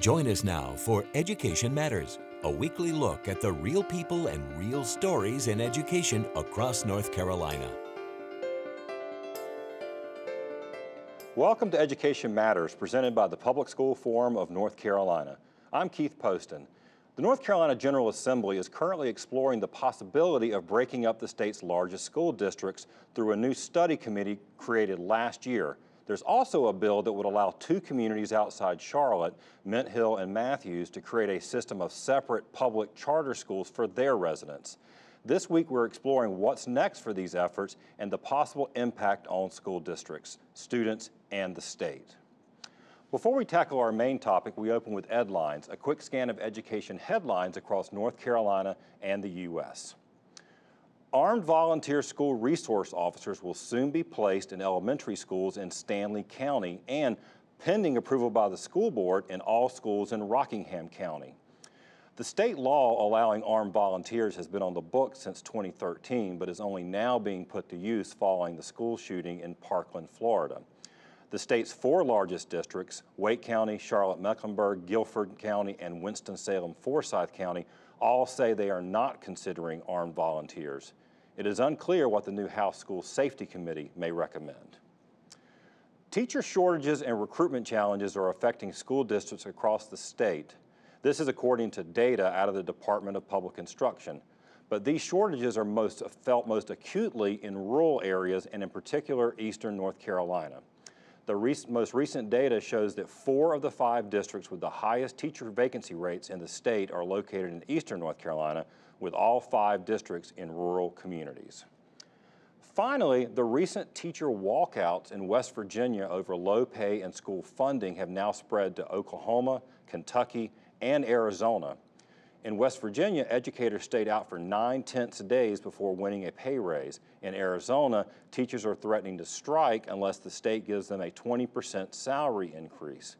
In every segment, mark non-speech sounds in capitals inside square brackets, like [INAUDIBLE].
Join us now for Education Matters, a weekly look at the real people and real stories in education across North Carolina. Welcome to Education Matters, presented by the Public School Forum of North Carolina. I'm Keith Poston. The North Carolina General Assembly is currently exploring the possibility of breaking up the state's largest school districts through a new study committee created last year. There's also a bill that would allow two communities outside Charlotte, Mint Hill and Matthews, to create a system of separate public charter schools for their residents. This week, we're exploring what's next for these efforts and the possible impact on school districts, students, and the state. Before we tackle our main topic, we open with Edlines, a quick scan of education headlines across North Carolina and the U.S. Armed volunteer school resource officers will soon be placed in elementary schools in Stanly County and pending approval by the school board in all schools in Rockingham County. The state law allowing armed volunteers has been on the books since 2013, but is only now being put to use following the school shooting in Parkland, Florida. The state's four largest districts, Wake County, Charlotte-Mecklenburg, Guilford County, and Winston-Salem-Forsyth County, all say they are not considering armed volunteers. It is unclear what the new House School Safety Committee may recommend. Teacher shortages and recruitment challenges are affecting school districts across the state. This is according to data out of the Department of Public Instruction. But these shortages are most felt most acutely in rural areas and in particular eastern North Carolina. The rec most recent data shows that four of the five districts with the highest teacher vacancy rates in the state are located in eastern North Carolina, with all five districts in rural communities. Finally, the recent teacher walkouts in West Virginia over low pay and school funding have now spread to Oklahoma, Kentucky, and Arizona. In West Virginia, educators stayed out for nine tenths days before winning a pay raise. In Arizona, teachers are threatening to strike unless the state gives them a 20% salary increase.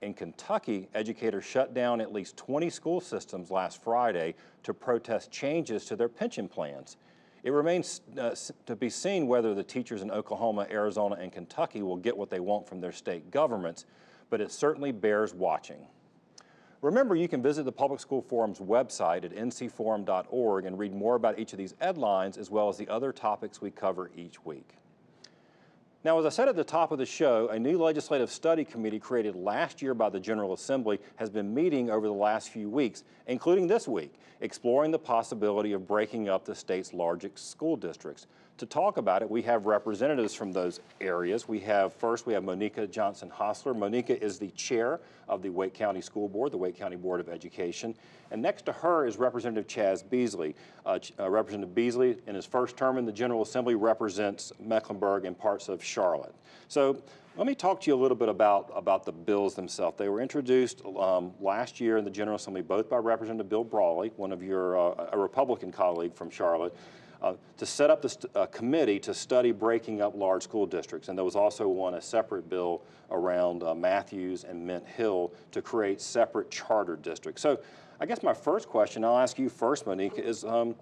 In Kentucky, educators shut down at least 20 school systems last Friday to protest changes to their pension plans. It remains uh, to be seen whether the teachers in Oklahoma, Arizona, and Kentucky will get what they want from their state governments, but it certainly bears watching. Remember, you can visit the Public School Forum's website at ncforum.org and read more about each of these headlines as well as the other topics we cover each week. Now, as I said at the top of the show, a new legislative study committee created last year by the General Assembly has been meeting over the last few weeks, including this week, exploring the possibility of breaking up the state's largest school districts. To talk about it, we have representatives from those areas. We have, first, we have Monika Johnson Hostler. Monika is the chair of the Wake County School Board, the Wake County Board of Education. And next to her is Representative Chaz Beasley. Uh, uh, Representative Beasley, in his first term in the General Assembly, represents Mecklenburg and parts of Charlotte. So let me talk to you a little bit about, about the bills themselves. They were introduced um, last year in the General Assembly, both by Representative Bill Brawley, one of your, uh, a Republican colleague from Charlotte, uh, to set up this uh, committee to study breaking up large school districts. And there was also one, a separate bill around uh, Matthews and Mint Hill to create separate charter districts. So I guess my first question, I'll ask you first, Monique, is um,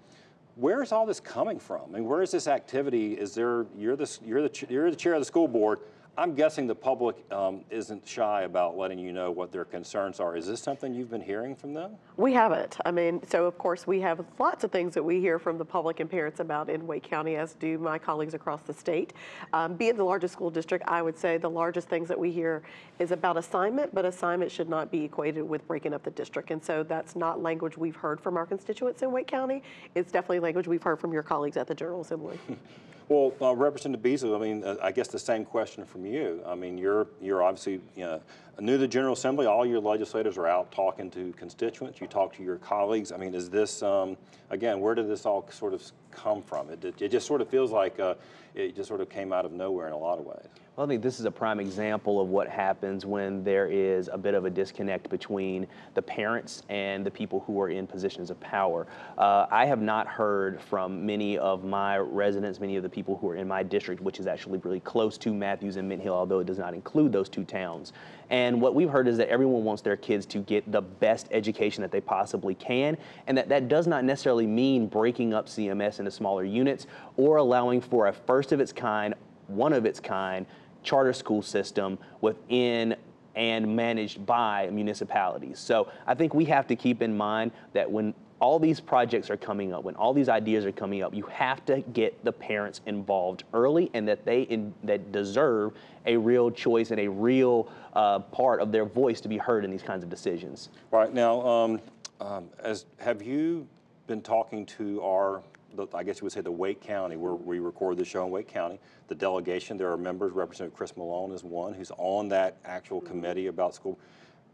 where is all this coming from? I mean, where is this activity? Is there, you're the, you're the, you're the chair of the school board. I'm guessing the public um, isn't shy about letting you know what their concerns are. Is this something you've been hearing from them? We haven't. I mean, so of course we have lots of things that we hear from the public and parents about in Wake County, as do my colleagues across the state. Um, being the largest school district, I would say the largest things that we hear is about assignment, but assignment should not be equated with breaking up the district. And so that's not language we've heard from our constituents in Wake County. It's definitely language we've heard from your colleagues at the General Assembly. [LAUGHS] Well, uh, Representative Beasley, I mean, uh, I guess the same question from you. I mean, you're you're obviously you know, new to the General Assembly. All your legislators are out talking to constituents. You talk to your colleagues. I mean, is this um, again? Where did this all sort of come from? It, it, just sort of feels like uh, it just sort of came out of nowhere in a lot of ways. I think this is a prime example of what happens when there is a bit of a disconnect between the parents and the people who are in positions of power. Uh, I have not heard from many of my residents, many of the people who are in my district, which is actually really close to Matthews and Mint Hill, although it does not include those two towns. And what we've heard is that everyone wants their kids to get the best education that they possibly can, and that that does not necessarily mean breaking up CMS into smaller units or allowing for a first of its kind, one of its kind charter school system within and managed by municipalities. So I think we have to keep in mind that when all these projects are coming up, when all these ideas are coming up, you have to get the parents involved early, and that they in, that deserve a real choice and a real uh, part of their voice to be heard in these kinds of decisions. Right now, um, um, as have you been talking to our, the, I guess you would say the Wake County, where we record the show in Wake County, the delegation, there are members, Representative Chris Malone is one, who's on that actual committee about school.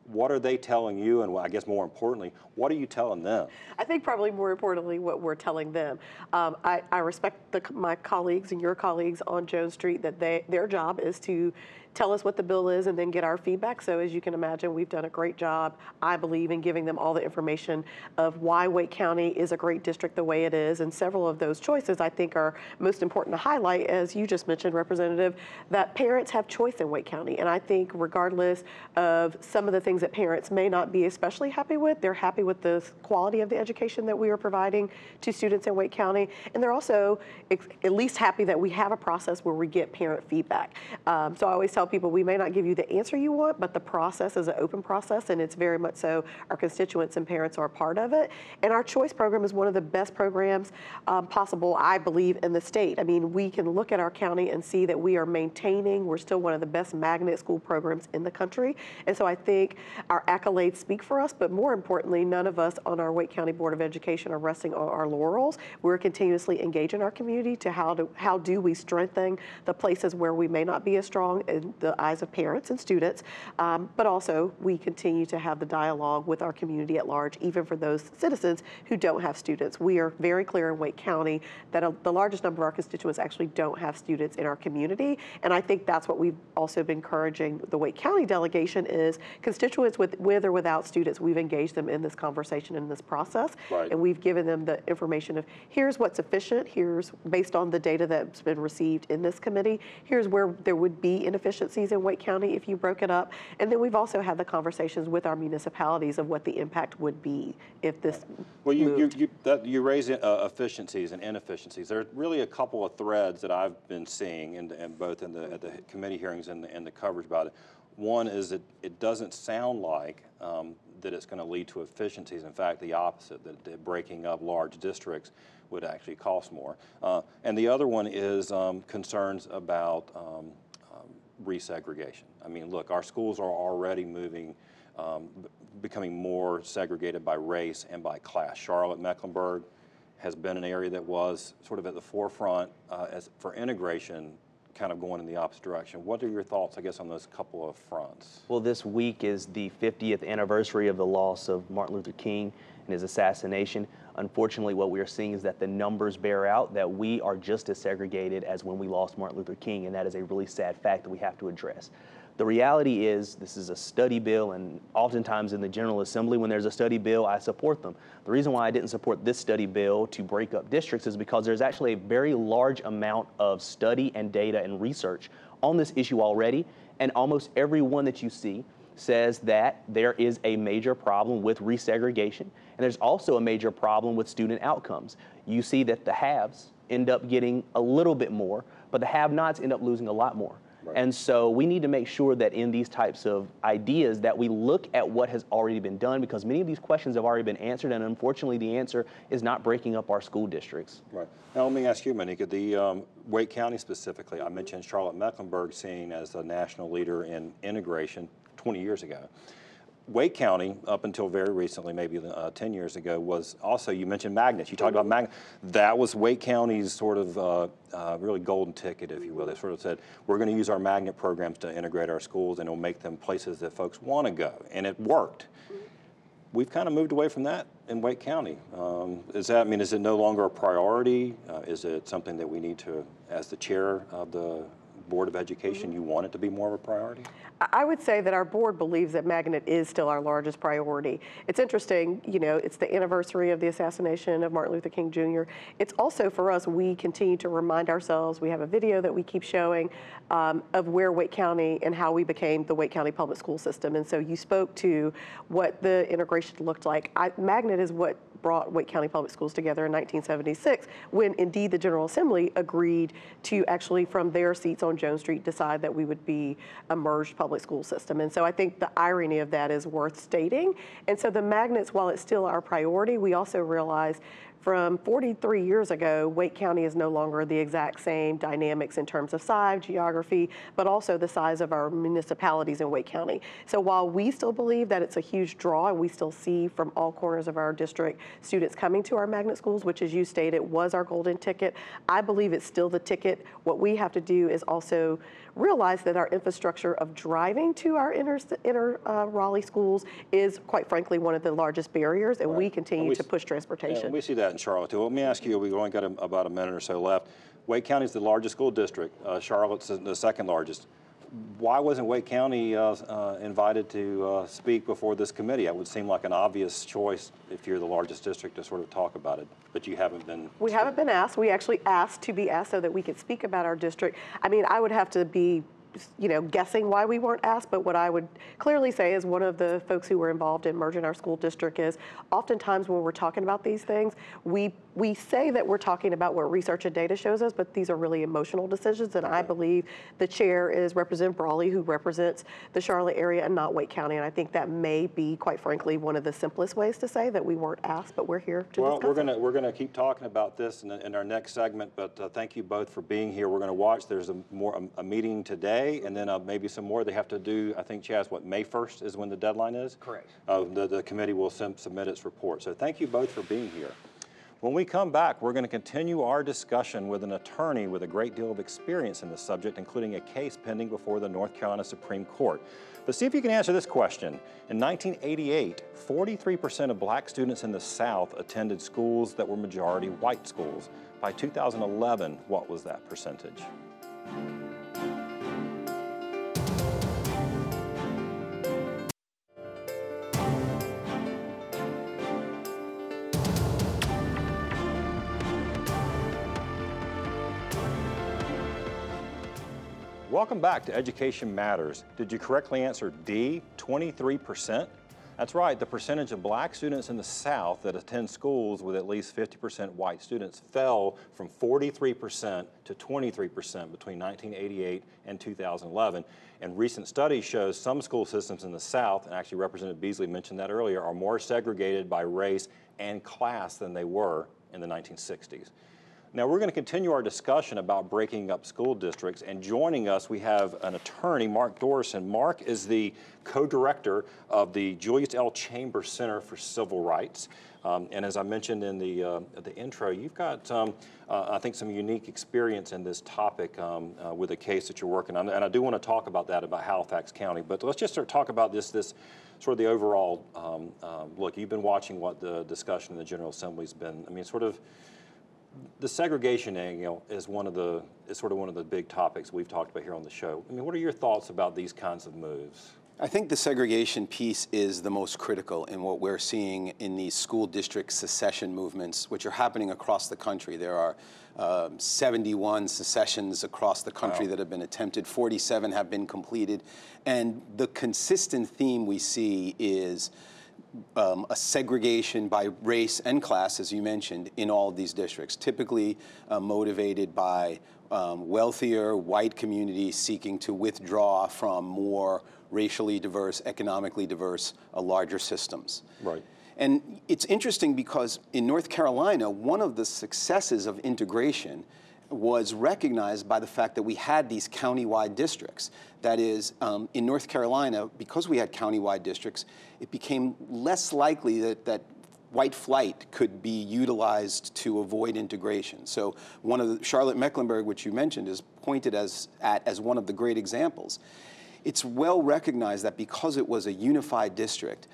What are they telling you, and I guess more importantly, what are you telling them? I think probably more importantly, what we're telling them. Um, I, I respect the, my colleagues and your colleagues on Jones Street that they, their job is to tell us what the bill is and then get our feedback. So as you can imagine, we've done a great job, I believe, in giving them all the information of why Wake County is a great district the way it is. And several of those choices I think are most important to highlight, as you just mentioned, Representative, that parents have choice in Wake County. And I think regardless of some of the things that parents may not be especially happy with, they're happy with the quality of the education that we are providing to students in Wake County. And they're also at least happy that we have a process where we get parent feedback. Um, so I always tell people we may not give you the answer you want, but the process is an open process, and it's very much so our constituents and parents are part of it. And our choice program is one of the best programs um, possible, I believe, in the state. I mean, we can look at our county and see that we are maintaining, we're still one of the best magnet school programs in the country. And so I think our accolades speak for us, but more importantly, none of us on our Wake County Board of Education are resting on our laurels. We're continuously engaging our community to how do, how do we strengthen the places where we may not be as strong in the eyes of parents and students, um, but also we continue to have the dialogue with our community at large, even for those citizens who don't have students. We are very clear in Wake County that a, the largest number of our constituents actually don't have students in our community, and I think that's what we've also been encouraging the Wake County delegation is constituents with, with or without students, we've engaged them in this conversation in this process, Right. and we've given them the information of here's what's efficient, here's based on the data that's been received in this committee, here's where there would be inefficiencies in Wake County if you broke it up, and then we've also had the conversations with our municipalities of what the impact would be if this Well, you, you, you, that, you raise uh, efficiencies and inefficiencies. There are really a couple of threads that I've been seeing in, in both in the, at the committee hearings and the, and the coverage about it. One is that it doesn't sound like um, that it's going to lead to efficiencies. In fact, the opposite, that, that breaking up large districts would actually cost more. Uh, and the other one is um, concerns about um, resegregation. I mean, look, our schools are already moving, um, becoming more segregated by race and by class. Charlotte, Mecklenburg has been an area that was sort of at the forefront uh, as for integration, kind of going in the opposite direction. What are your thoughts, I guess, on those couple of fronts? Well, this week is the 50th anniversary of the loss of Martin Luther King and his assassination. Unfortunately, what we are seeing is that the numbers bear out that we are just as segregated as when we lost Martin Luther King, and that is a really sad fact that we have to address. The reality is, this is a study bill, and oftentimes in the General Assembly, when there's a study bill, I support them. The reason why I didn't support this study bill to break up districts is because there's actually a very large amount of study and data and research on this issue already, and almost every one that you see says that there is a major problem with resegregation, and there's also a major problem with student outcomes. You see that the haves end up getting a little bit more, but the have nots end up losing a lot more. And so we need to make sure that in these types of ideas that we look at what has already been done because many of these questions have already been answered and unfortunately the answer is not breaking up our school districts. Right. Now, let me ask you, Monika, the um, Wake County specifically, I mentioned Charlotte Mecklenburg seen as a national leader in integration 20 years ago. Wake County, up until very recently, maybe uh, 10 years ago, was also, you mentioned magnets. You talked about magnets. That was Wake County's sort of uh, uh, really golden ticket, if you will. They sort of said, we're going to use our magnet programs to integrate our schools and it'll make them places that folks want to go. And it worked we've kind of moved away from that in Wake County. Um, is that, I mean, is it no longer a priority? Uh, is it something that we need to, as the chair of the Board of Education, you want it to be more of a priority? I would say that our board believes that magnet is still our largest priority. It's interesting, you know, it's the anniversary of the assassination of Martin Luther King Jr. It's also for us, we continue to remind ourselves, we have a video that we keep showing um, of where Wake County and how we became the Wake County public school system. And so you spoke to what the integration looked like. I, magnet is what brought Wake County Public Schools together in 1976, when indeed the General Assembly agreed to actually, from their seats on Jones Street, decide that we would be a merged public school system. And so I think the irony of that is worth stating. And so the magnets, while it's still our priority, we also realize from 43 years ago, Wake County is no longer the exact same dynamics in terms of size, geography, but also the size of our municipalities in Wake County. So while we still believe that it's a huge draw, and we still see from all corners of our district students coming to our magnet schools, which as you stated was our golden ticket, I believe it's still the ticket. What we have to do is also realize that our infrastructure of driving to our inner, inner uh, Raleigh schools is, quite frankly, one of the largest barriers, and right. we continue and we, to push transportation. We see that in Charlotte too. Let me ask you, we've only got a, about a minute or so left. Wake County is the largest school district. Uh, Charlotte's the second largest why wasn't Wake County uh, uh, invited to uh, speak before this committee? It would seem like an obvious choice if you're the largest district to sort of talk about it, but you haven't been. We haven't been asked. We actually asked to be asked so that we could speak about our district. I mean, I would have to be you know, guessing why we weren't asked, but what I would clearly say is one of the folks who were involved in merging our school district is oftentimes when we're talking about these things, we we say that we're talking about what research and data shows us, but these are really emotional decisions. And I believe the chair is Representative Brawley, who represents the Charlotte area and not Wake County. And I think that may be, quite frankly, one of the simplest ways to say that we weren't asked, but we're here to well, discuss we're gonna we're gonna keep talking about this in, in our next segment. But uh, thank you both for being here. We're going to watch. There's a more a, a meeting today, and then uh, maybe some more. They have to do. I think Chaz, what May 1st is when the deadline is. Correct. Uh, the the committee will submit its report. So thank you both for being here. When we come back, we're going to continue our discussion with an attorney with a great deal of experience in this subject, including a case pending before the North Carolina Supreme Court. But see if you can answer this question. In 1988, 43% of black students in the South attended schools that were majority white schools. By 2011, what was that percentage? Welcome back to Education Matters. Did you correctly answer D, 23%? That's right, the percentage of black students in the South that attend schools with at least 50% white students fell from 43% to 23% between 1988 and 2011. And recent studies show some school systems in the South, and actually Representative Beasley mentioned that earlier, are more segregated by race and class than they were in the 1960s. Now, we're going to continue our discussion about breaking up school districts, and joining us, we have an attorney, Mark Dorosin. Mark is the co-director of the Julius L. Chambers Center for Civil Rights. Um, and as I mentioned in the, uh, the intro, you've got, um, uh, I think, some unique experience in this topic um, uh, with a case that you're working on. And I do want to talk about that, about Halifax County. But let's just talk about this, this sort of the overall um, uh, look. You've been watching what the discussion in the General Assembly's been. I mean, sort of the segregation angle is one of the is sort of one of the big topics we've talked about here on the show. I mean, what are your thoughts about these kinds of moves? I think the segregation piece is the most critical in what we're seeing in these school district secession movements, which are happening across the country. There are um, 71 secessions across the country wow. that have been attempted, 47 have been completed. And the consistent theme we see is um, a segregation by race and class, as you mentioned, in all of these districts, typically uh, motivated by um, wealthier white communities seeking to withdraw from more racially diverse, economically diverse, uh, larger systems. Right. And it's interesting because in North Carolina, one of the successes of integration was recognized by the fact that we had these countywide districts. That is, um, in North Carolina, because we had countywide districts, it became less likely that, that white flight could be utilized to avoid integration. So one of the, Charlotte Mecklenburg, which you mentioned, is pointed as, at as one of the great examples. It's well recognized that because it was a unified district,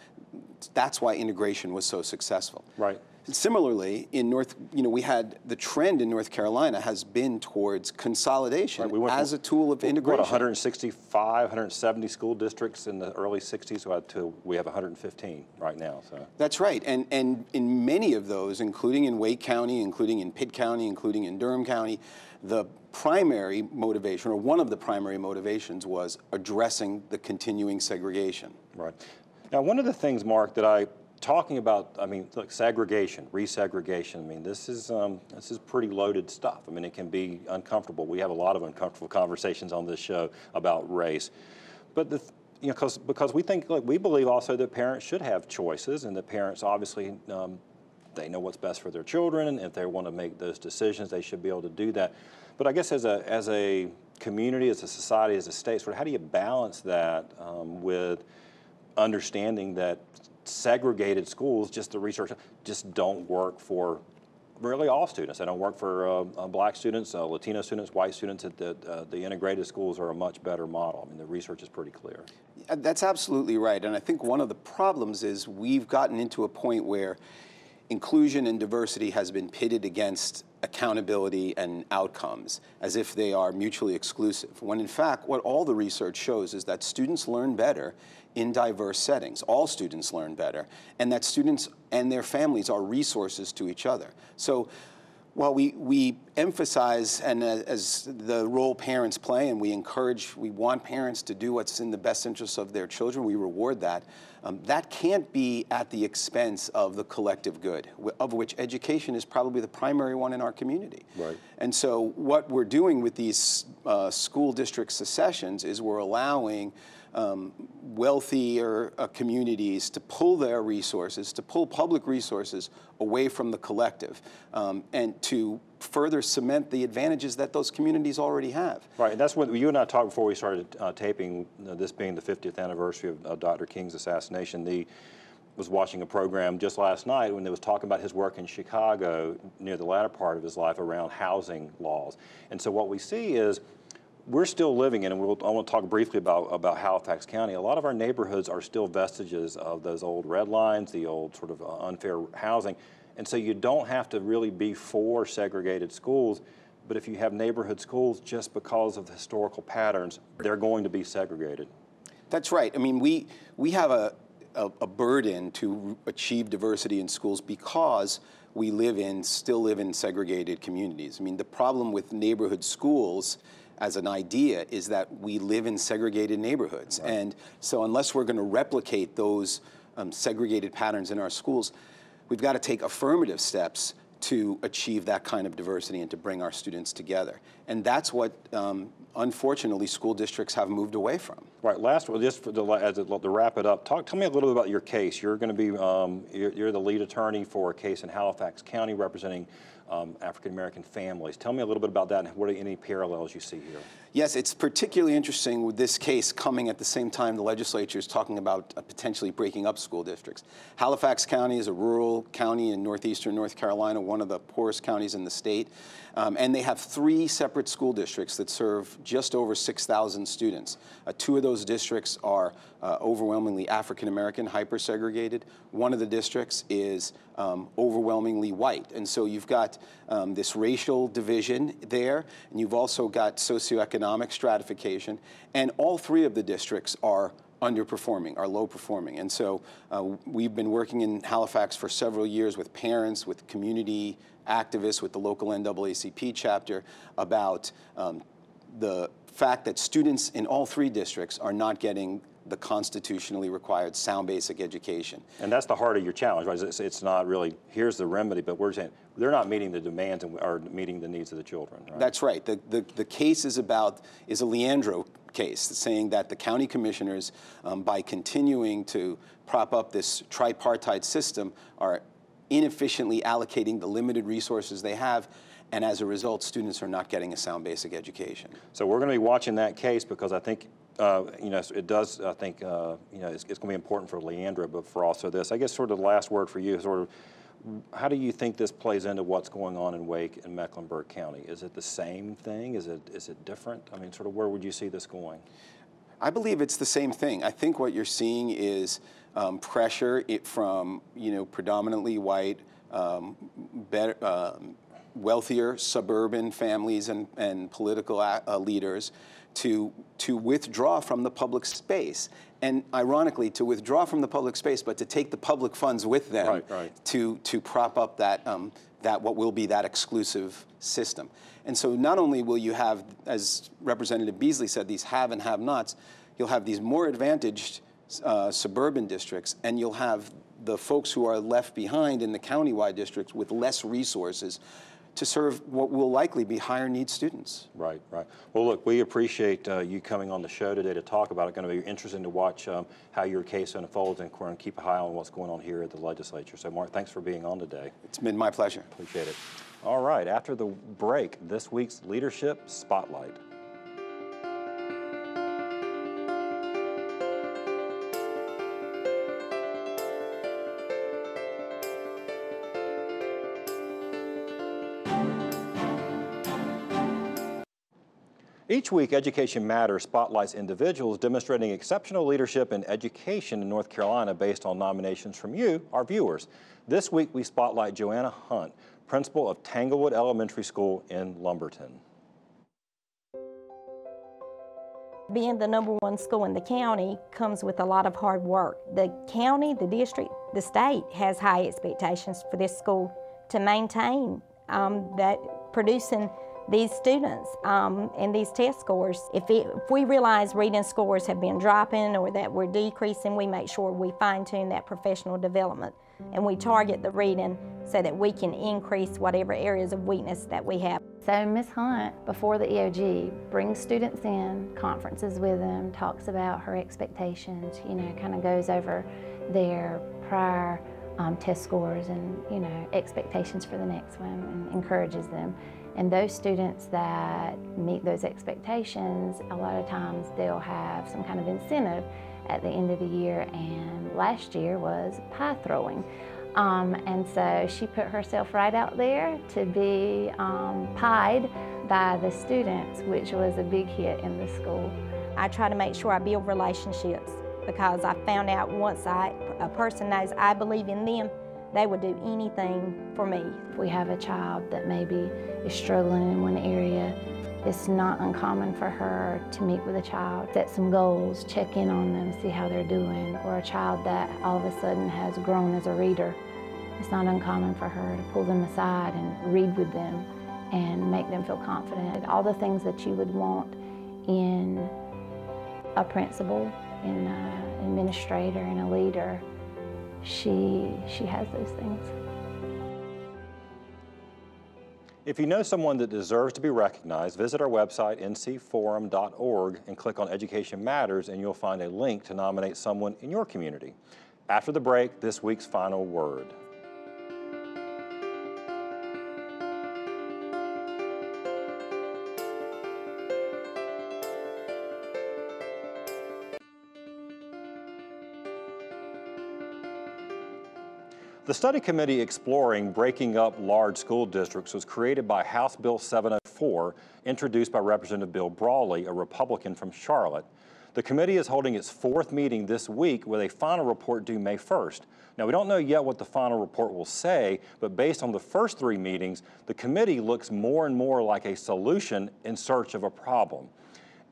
that's why integration was so successful. Right. Similarly, in North, you know, we had the trend in North Carolina has been towards consolidation right, we as from, a tool of integration. What, 165, 170 school districts in the early 60s we, to, we have 115 right now. So That's right. And, and in many of those, including in Wake County, including in Pitt County, including in Durham County, the primary motivation, or one of the primary motivations, was addressing the continuing segregation. Right. Now, one of the things, Mark, that I talking about, I mean, look, segregation, resegregation. I mean, this is um, this is pretty loaded stuff. I mean, it can be uncomfortable. We have a lot of uncomfortable conversations on this show about race, but the you know, because because we think, like, we believe also that parents should have choices, and that parents obviously um, they know what's best for their children, and if they want to make those decisions, they should be able to do that. But I guess as a as a community, as a society, as a state, sort of how do you balance that um, with understanding that segregated schools, just the research, just don't work for really all students. They don't work for uh, uh, black students, uh, Latino students, white students. That uh, the integrated schools are a much better model. I mean, the research is pretty clear. That's absolutely right. And I think one of the problems is we've gotten into a point where inclusion and diversity has been pitted against accountability and outcomes as if they are mutually exclusive. When in fact, what all the research shows is that students learn better in diverse settings. All students learn better, and that students and their families are resources to each other. So while we, we emphasize and uh, as the role parents play and we encourage, we want parents to do what's in the best interest of their children, we reward that. Um, that can't be at the expense of the collective good, of which education is probably the primary one in our community. Right. And so what we're doing with these uh, school district secessions is we're allowing um, wealthier uh, communities to pull their resources, to pull public resources away from the collective, um, and to further cement the advantages that those communities already have. Right, and that's what you and I talked before we started uh, taping. uh, this being the 50th anniversary of uh, Dr. King's assassination. The was watching a program just last night when they was talking about his work in Chicago near the latter part of his life around housing laws. And so what we see is we're still living in, and we'll, I want to talk briefly about, about Halifax County. A lot of our neighborhoods are still vestiges of those old red lines, the old sort of uh, unfair housing. And so you don't have to really be for segregated schools, but if you have neighborhood schools, just because of the historical patterns, they're going to be segregated. That's right. I mean, we, we have a, a, a burden to achieve diversity in schools because we live in, still live in segregated communities. I mean, the problem with neighborhood schools as an idea is that we live in segregated neighborhoods. And so unless we're going to replicate those um, segregated patterns in our schools, we've got to take affirmative steps to achieve that kind of diversity and to bring our students together. And that's what, um, unfortunately, school districts have moved away from. Right. Last, well, just as it, to wrap it up, talk. Tell me a little bit about your case. You're going to be, um, you're, you're the lead attorney for a case in Halifax County representing um, African American families. Tell me a little bit about that and what are any parallels you see here. Yes, it's particularly interesting with this case coming at the same time the legislature is talking about uh, potentially breaking up school districts. Halifax County is a rural county in northeastern North Carolina, one of the poorest counties in the state. Um, and they have three separate school districts that serve just over 6,000 students. Uh, two of those districts are uh, overwhelmingly African American, hyper segregated. One of the districts is um, overwhelmingly white. And so you've got um, this racial division there, and you've also got socioeconomic stratification. And all three of the districts are underperforming, are low performing. And so uh, we've been working in Halifax for several years with parents, with community activists, with the local NAACP chapter about um, the fact that students in all three districts are not getting the constitutionally required sound basic education. And that's the heart of your challenge, right? It's, it's not really, here's the remedy, but we're saying they're not meeting the demands and are meeting the needs of the children, right? That's right. The, the, the case is about, is a Leandro case, saying that the county commissioners, um, by continuing to prop up this tripartite system, are inefficiently allocating the limited resources they have, and as a result, students are not getting a sound basic education. So we're going to be watching that case because I think, uh, you know, it does, I think, uh, you know, it's, it's going to be important for Leandro, but for also this. I guess sort of the last word for you, sort of, how do you think this plays into what's going on in Wake and Mecklenburg County? Is it the same thing? Is it, is it different? I mean, sort of where would you see this going? I believe it's the same thing. I think what you're seeing is um, pressure it from you know predominantly white, um, better, um, wealthier suburban families and, and political uh, leaders to to withdraw from the public space. And ironically, to withdraw from the public space, but to take the public funds with them Right, right. to to prop up that um, that what will be that exclusive system. And so not only will you have, as Representative Beasley said, these have and have nots, you'll have these more advantaged uh, suburban districts, and you'll have the folks who are left behind in the countywide districts with less resources to serve what will likely be higher need students. Right, right. Well, look, we appreciate uh, you coming on the show today to talk about it. Going to be interesting to watch um, how your case unfolds and we're going to keep an eye on what's going on here at the legislature. So, Mark, thanks for being on today. It's been my pleasure. Appreciate it. All right, after the break, this week's Leadership Spotlight. Each week, Education Matters spotlights individuals demonstrating exceptional leadership in education in North Carolina based on nominations from you, our viewers. This week, we spotlight Joanna Hunt, principal of Tanglewood Elementary School in Lumberton. Being the number one school in the county comes with a lot of hard work. The county, the district, the state has high expectations for this school to maintain um, that producing these students um, and these test scores. If, it, if we realize reading scores have been dropping or that we're decreasing, we make sure we fine tune that professional development and we target the reading so that we can increase whatever areas of weakness that we have. So Ms. Hunt, before the EOG, brings students in, conferences with them, talks about her expectations, you know, kind of goes over their prior um, test scores and, you know, expectations for the next one and encourages them. And those students that meet those expectations, a lot of times they'll have some kind of incentive at the end of the year. And last year was pie throwing. Um, and so she put herself right out there to be um, pied by the students, which was a big hit in the school. I try to make sure I build relationships because I found out once I, a person knows I believe in them, they would do anything for me. If we have a child that maybe is struggling in one area, it's not uncommon for her to meet with a child, set some goals, check in on them, see how they're doing, or a child that all of a sudden has grown as a reader. It's not uncommon for her to pull them aside and read with them and make them feel confident. All the things that you would want in a principal, in an administrator, in a leader, she, she has those things. If you know someone that deserves to be recognized, visit our website, ncforum.org, and click on Education Matters, and you'll find a link to nominate someone in your community. After the break, this week's final word. The study committee exploring breaking up large school districts was created by House Bill 704, introduced by Representative Bill Brawley, a Republican from Charlotte. The committee is holding its fourth meeting this week with a final report due May 1st. Now, we don't know yet what the final report will say, but based on the first three meetings, the committee looks more and more like a solution in search of a problem.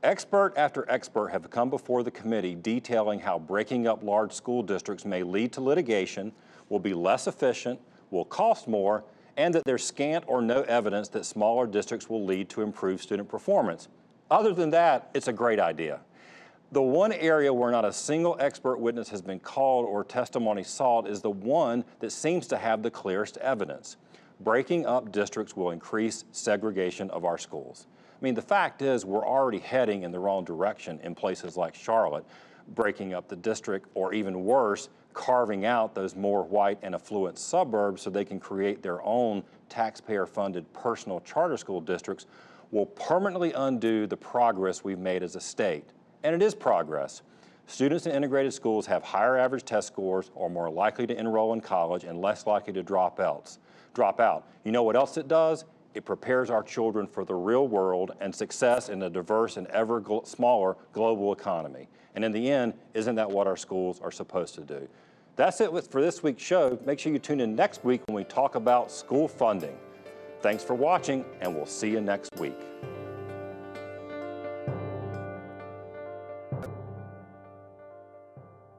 Expert after expert have come before the committee detailing how breaking up large school districts may lead to litigation, will be less efficient, will cost more, and that there's scant or no evidence that smaller districts will lead to improved student performance. Other than that, it's a great idea. The one area where not a single expert witness has been called or testimony sought is the one that seems to have the clearest evidence. Breaking up districts will increase segregation of our schools. I mean, the fact is we're already heading in the wrong direction in places like Charlotte, breaking up the district, or even worse, carving out those more white and affluent suburbs so they can create their own taxpayer funded personal charter school districts will permanently undo the progress we've made as a state. And it is progress. Students in integrated schools have higher average test scores, are more likely to enroll in college, and less likely to drop out. Drop out. You know what else it does? It prepares our children for the real world and success in a diverse and ever smaller global economy. And in the end, isn't that what our schools are supposed to do? That's it for this week's show. Make sure you tune in next week when we talk about school funding. Thanks for watching, and we'll see you next week.